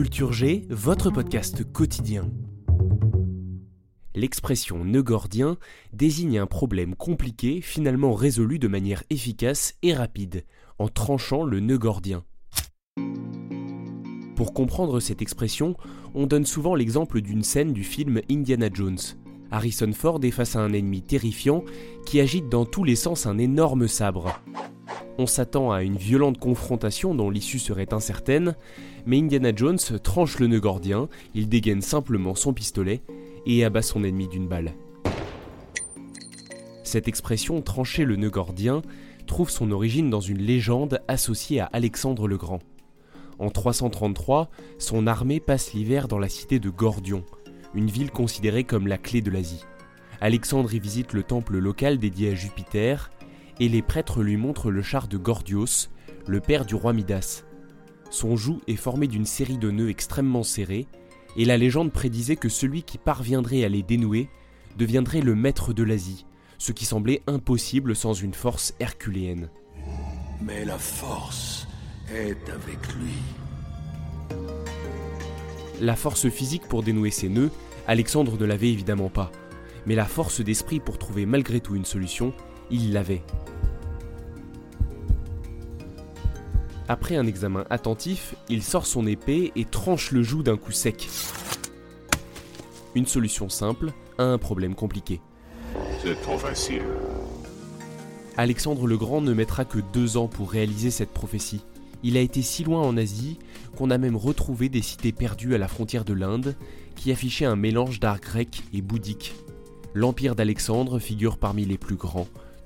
Culture G, votre podcast quotidien. L'expression nœud gordien désigne un problème compliqué finalement résolu de manière efficace et rapide, en tranchant le nœud gordien. Pour comprendre cette expression, on donne souvent l'exemple d'une scène du film Indiana Jones. Harrison Ford est face à un ennemi terrifiant qui agite dans tous les sens un énorme sabre. On s'attend à une violente confrontation dont l'issue serait incertaine, mais Indiana Jones tranche le nœud gordien, il dégaine simplement son pistolet et abat son ennemi d'une balle. Cette expression trancher le nœud gordien trouve son origine dans une légende associée à Alexandre le Grand. En 333, son armée passe l'hiver dans la cité de Gordion, une ville considérée comme la clé de l'Asie. Alexandre y visite le temple local dédié à Jupiter, et les prêtres lui montrent le char de Gordios, le père du roi Midas. Son joug est formé d'une série de nœuds extrêmement serrés, et la légende prédisait que celui qui parviendrait à les dénouer deviendrait le maître de l'Asie, ce qui semblait impossible sans une force herculéenne. Mais la force est avec lui. La force physique pour dénouer ses nœuds, Alexandre ne l'avait évidemment pas, mais la force d'esprit pour trouver malgré tout une solution, il l'avait. Après un examen attentif, il sort son épée et tranche le joug d'un coup sec. Une solution simple à un problème compliqué. C'est trop facile. Alexandre le Grand ne mettra que deux ans pour réaliser cette prophétie. Il a été si loin en Asie qu'on a même retrouvé des cités perdues à la frontière de l'Inde qui affichaient un mélange d'art grec et bouddhique. L'empire d'Alexandre figure parmi les plus grands